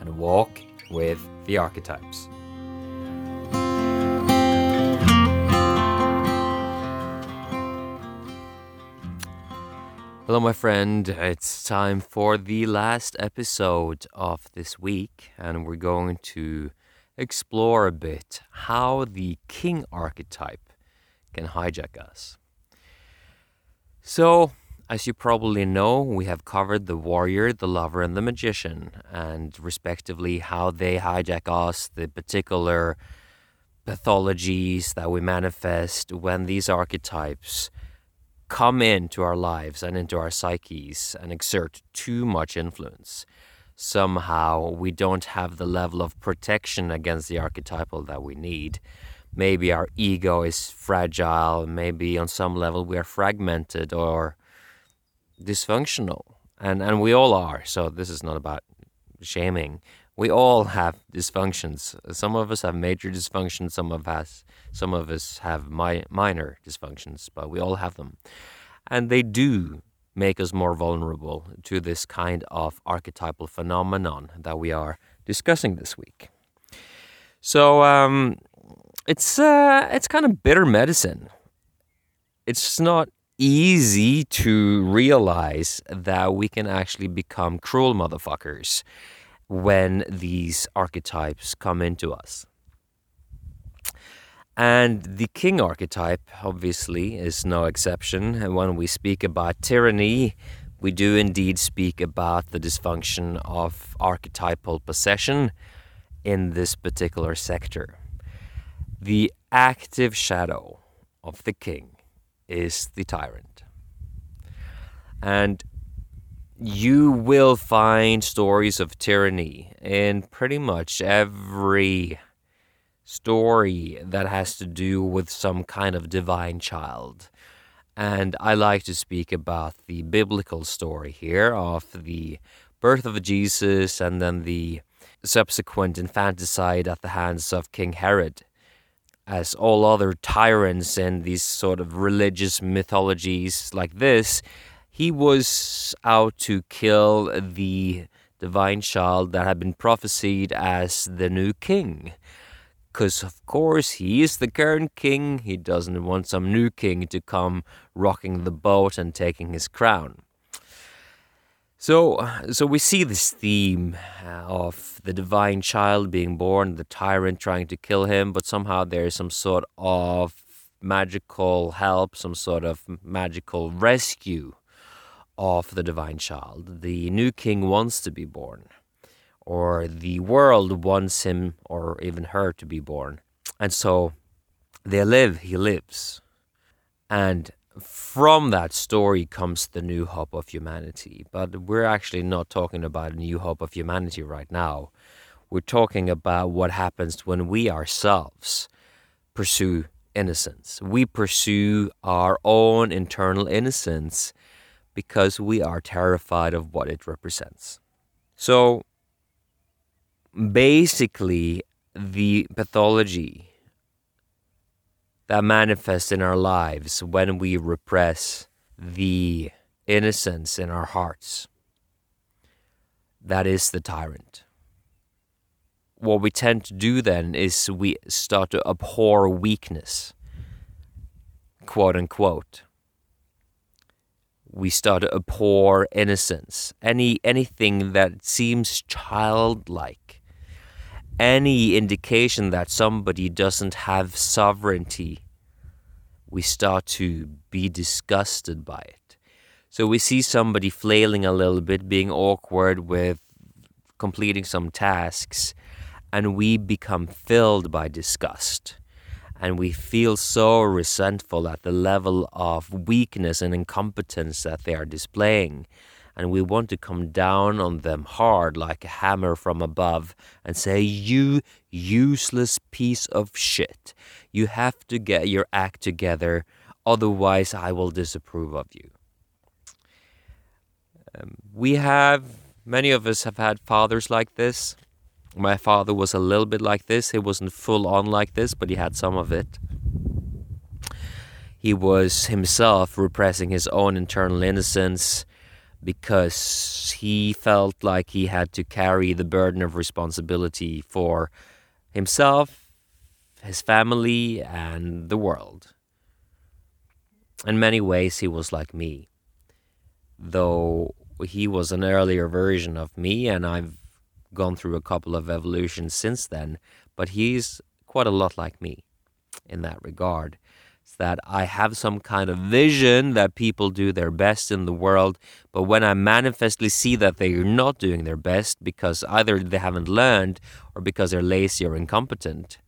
and walk with the archetypes. Hello, my friend. It's time for the last episode of this week, and we're going to explore a bit how the king archetype can hijack us. So, as you probably know, we have covered the warrior, the lover, and the magician, and respectively how they hijack us, the particular pathologies that we manifest when these archetypes come into our lives and into our psyches and exert too much influence. Somehow we don't have the level of protection against the archetypal that we need. Maybe our ego is fragile, maybe on some level we are fragmented or dysfunctional, and and we all are. So this is not about shaming. We all have dysfunctions. Some of us have major dysfunctions. Some of us, some of us have mi- minor dysfunctions, but we all have them, and they do make us more vulnerable to this kind of archetypal phenomenon that we are discussing this week. So um, it's uh, it's kind of bitter medicine. It's not easy to realize that we can actually become cruel motherfuckers when these archetypes come into us. And the king archetype, obviously, is no exception. And when we speak about tyranny, we do indeed speak about the dysfunction of archetypal possession in this particular sector. The active shadow of the king is the tyrant. And you will find stories of tyranny in pretty much every story that has to do with some kind of divine child. And I like to speak about the biblical story here of the birth of Jesus and then the subsequent infanticide at the hands of King Herod as all other tyrants and these sort of religious mythologies like this, he was out to kill the divine child that had been prophesied as the new king. Because, of course, he is the current king. He doesn't want some new king to come rocking the boat and taking his crown. So, so we see this theme of the divine child being born, the tyrant trying to kill him, but somehow there's some sort of magical help, some sort of magical rescue of the divine child. The new king wants to be born, or the world wants him or even her to be born. And so they live, he lives. And from that story comes the new hope of humanity. But we're actually not talking about a new hope of humanity right now. We're talking about what happens when we ourselves pursue innocence. We pursue our own internal innocence because we are terrified of what it represents. So basically, the pathology that manifests in our lives when we repress the innocence in our hearts. That is the tyrant. What we tend to do then is we start to abhor weakness, quote unquote. We start to abhor innocence, any anything that seems childlike any indication that somebody doesn't have sovereignty, we start to be disgusted by it. So we see somebody flailing a little bit, being awkward with completing some tasks, and we become filled by disgust. And we feel so resentful at the level of weakness and incompetence that they are displaying. And we want to come down on them hard like a hammer from above and say, You useless piece of shit. You have to get your act together, otherwise, I will disapprove of you. Um, we have, many of us have had fathers like this. My father was a little bit like this. He wasn't full on like this, but he had some of it. He was himself repressing his own internal innocence because he felt like he had to carry the burden of responsibility for himself, his family, and the world. In many ways, he was like me, though he was an earlier version of me, and I've gone through a couple of evolutions since then, but he's quite a lot like me in that regard that I have some kind of vision that people do their best in the world, but when I manifestly see that they are not doing their best because either they haven't learned or because they're lazy or incompetent,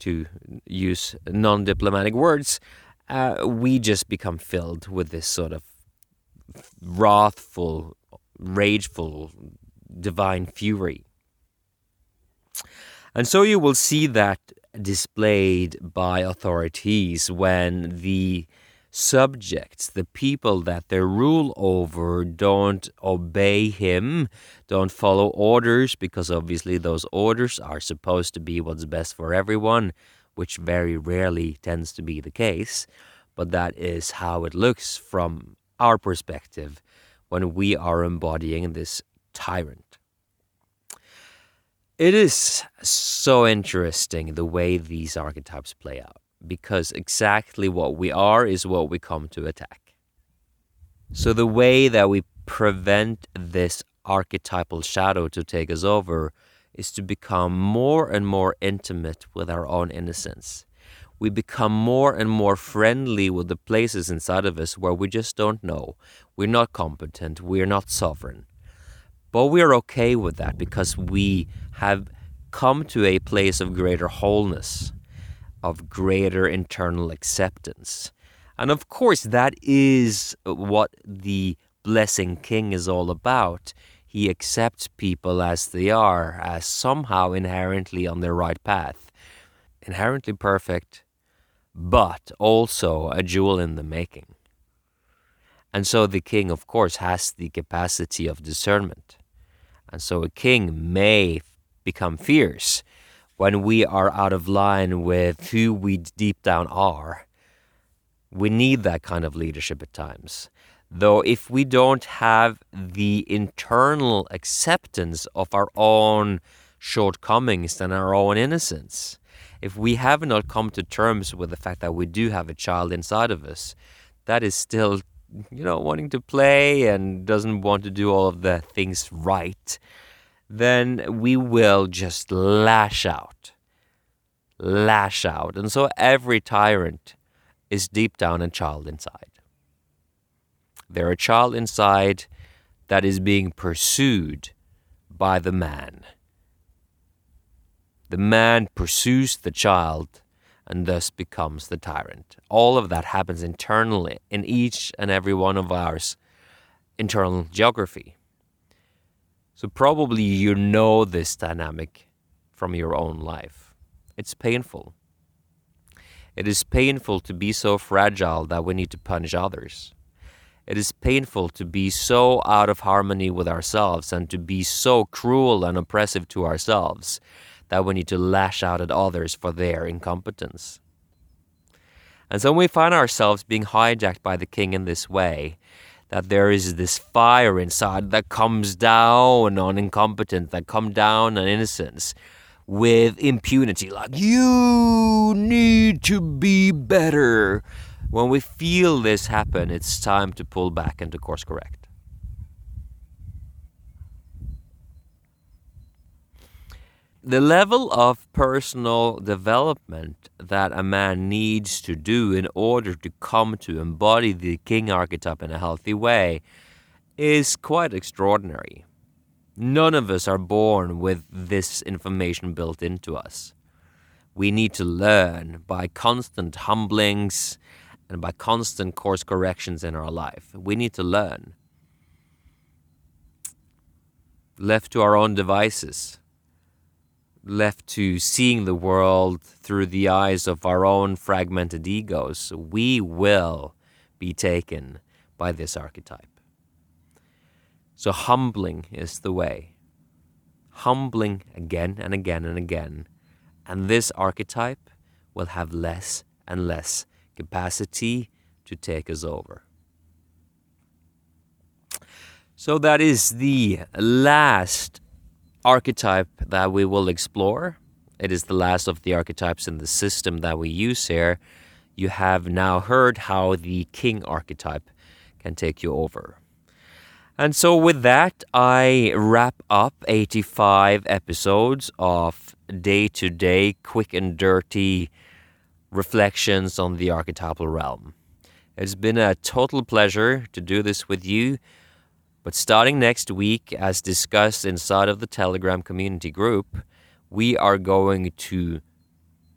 to use non diplomatic words, uh, we just become filled with this sort of wrathful, rageful, divine fury. And so you will see that displayed by authorities when the subjects, the people that they rule over, don't obey him, don't follow orders, because obviously those orders are supposed to be what's best for everyone, which very rarely tends to be the case. But that is how it looks from our perspective when we are embodying this tyrant. It is so interesting the way these archetypes play out because exactly what we are is what we come to attack. So, the way that we prevent this archetypal shadow to take us over is to become more and more intimate with our own innocence. We become more and more friendly with the places inside of us where we just don't know. We're not competent, we're not sovereign. But we're okay with that because we have come to a place of greater wholeness, of greater internal acceptance. And of course, that is what the Blessing King is all about. He accepts people as they are, as somehow inherently on their right path, inherently perfect, but also a jewel in the making. And so the king, of course, has the capacity of discernment. And so a king may become fierce when we are out of line with who we deep down are. We need that kind of leadership at times. Though, if we don't have the internal acceptance of our own shortcomings and our own innocence, if we have not come to terms with the fact that we do have a child inside of us, that is still you know, wanting to play and doesn't want to do all of the things right, then we will just lash out. Lash out. And so every tyrant is deep down a child inside. They're a child inside that is being pursued by the man. The man pursues the child and thus becomes the tyrant. All of that happens internally in each and every one of ours internal geography. So probably you know this dynamic from your own life. It's painful. It is painful to be so fragile that we need to punish others. It is painful to be so out of harmony with ourselves and to be so cruel and oppressive to ourselves that we need to lash out at others for their incompetence. And so when we find ourselves being hijacked by the king in this way, that there is this fire inside that comes down on incompetence, that come down on innocence with impunity, like, you need to be better. When we feel this happen, it's time to pull back and to course correct. The level of personal development that a man needs to do in order to come to embody the king archetype in a healthy way is quite extraordinary. None of us are born with this information built into us. We need to learn by constant humblings and by constant course corrections in our life. We need to learn. left to our own devices, left to seeing the world through the eyes of our own fragmented egos, we will be taken by this archetype. So, humbling is the way. Humbling again and again and again. And this archetype will have less and less capacity to take us over. So, that is the last archetype that we will explore. It is the last of the archetypes in the system that we use here. You have now heard how the king archetype can take you over. And so, with that, I wrap up 85 episodes of day to day, quick and dirty reflections on the archetypal realm. It's been a total pleasure to do this with you. But starting next week, as discussed inside of the Telegram community group, we are going to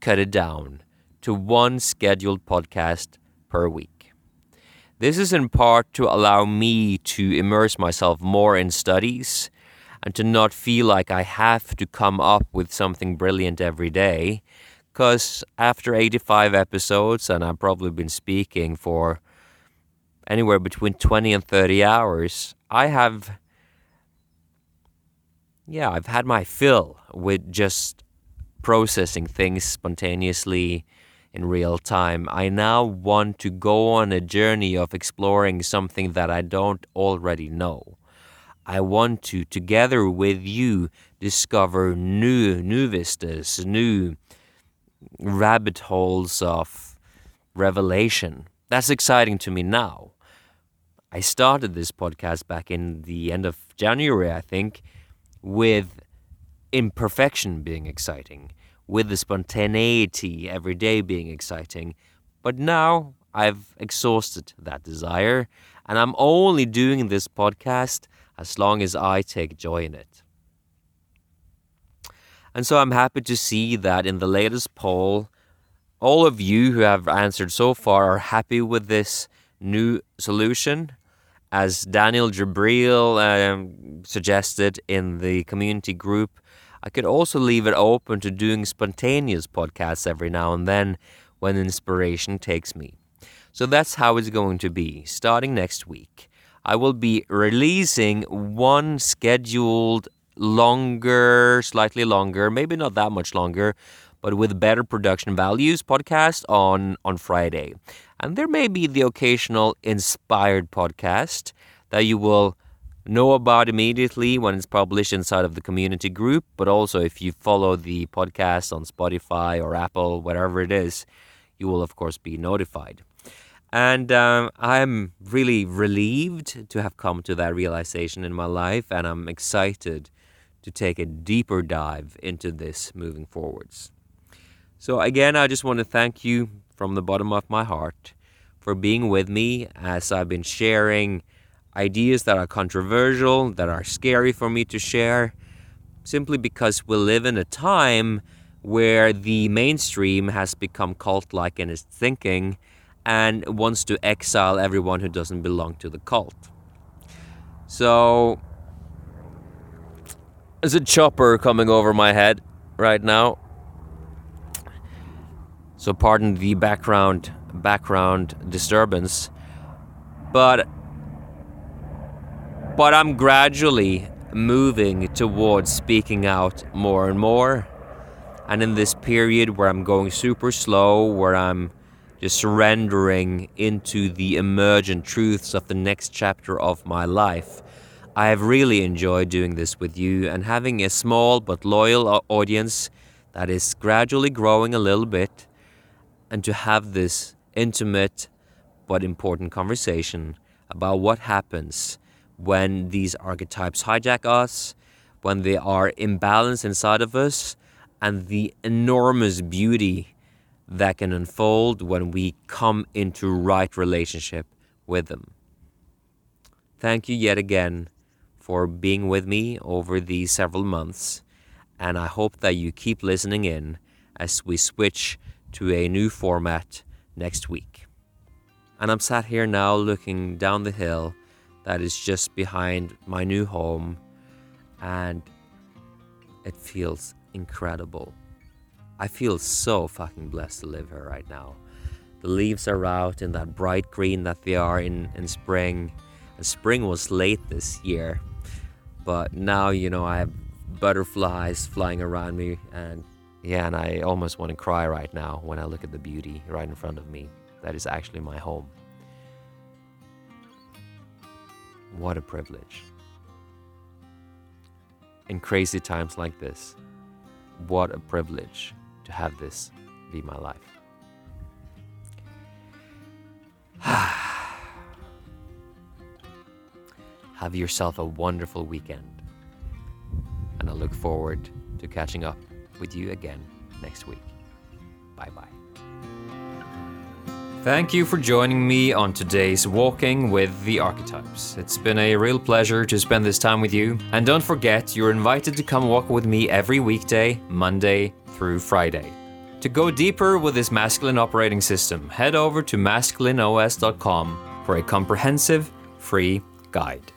cut it down to one scheduled podcast per week. This is in part to allow me to immerse myself more in studies and to not feel like I have to come up with something brilliant every day. Because after 85 episodes, and I've probably been speaking for anywhere between 20 and 30 hours, I have, yeah, I've had my fill with just processing things spontaneously in real time. I now want to go on a journey of exploring something that I don't already know. I want to, together with you, discover new, new vistas, new rabbit holes of revelation. That's exciting to me now. I started this podcast back in the end of January, I think, with imperfection being exciting, with the spontaneity every day being exciting. But now I've exhausted that desire, and I'm only doing this podcast as long as I take joy in it. And so I'm happy to see that in the latest poll, all of you who have answered so far are happy with this new solution. As Daniel Jabril um, suggested in the community group, I could also leave it open to doing spontaneous podcasts every now and then when inspiration takes me. So that's how it's going to be starting next week. I will be releasing one scheduled longer, slightly longer, maybe not that much longer, but with better production values podcast on on Friday. And there may be the occasional inspired podcast that you will know about immediately when it's published inside of the community group, but also if you follow the podcast on Spotify or Apple, whatever it is, you will of course be notified. And um, I'm really relieved to have come to that realization in my life, and I'm excited to take a deeper dive into this moving forwards. So, again, I just want to thank you from the bottom of my heart for being with me as I've been sharing ideas that are controversial, that are scary for me to share, simply because we live in a time where the mainstream has become cult like in its thinking and wants to exile everyone who doesn't belong to the cult. So, there's a chopper coming over my head right now. So pardon the background background disturbance. But but I'm gradually moving towards speaking out more and more. And in this period where I'm going super slow, where I'm just surrendering into the emergent truths of the next chapter of my life, I have really enjoyed doing this with you and having a small but loyal audience that is gradually growing a little bit and to have this intimate but important conversation about what happens when these archetypes hijack us, when they are imbalanced inside of us, and the enormous beauty that can unfold when we come into right relationship with them. Thank you yet again for being with me over these several months, and I hope that you keep listening in as we switch to a new format next week. And I'm sat here now looking down the hill that is just behind my new home, And it feels incredible. I feel so fucking blessed to live here right now. The leaves are out in that bright green that they are in, in spring. And spring was late this year, but now, you know, I have butterflies flying around me. And yeah, and I almost want to cry right now when I look at the beauty right in front of me. That is actually my home. What a privilege. In crazy times like this, what a privilege to have this be my life. have yourself a wonderful weekend, and I look forward to catching up with you again next week. Bye bye. Thank you for joining me on today's Walking with the Archetypes. It's been a real pleasure to spend this time with you. And don't forget, you're invited to come walk with me every weekday, Monday through Friday. To go deeper with this masculine operating system, head over to masculineos.com for a comprehensive, free guide.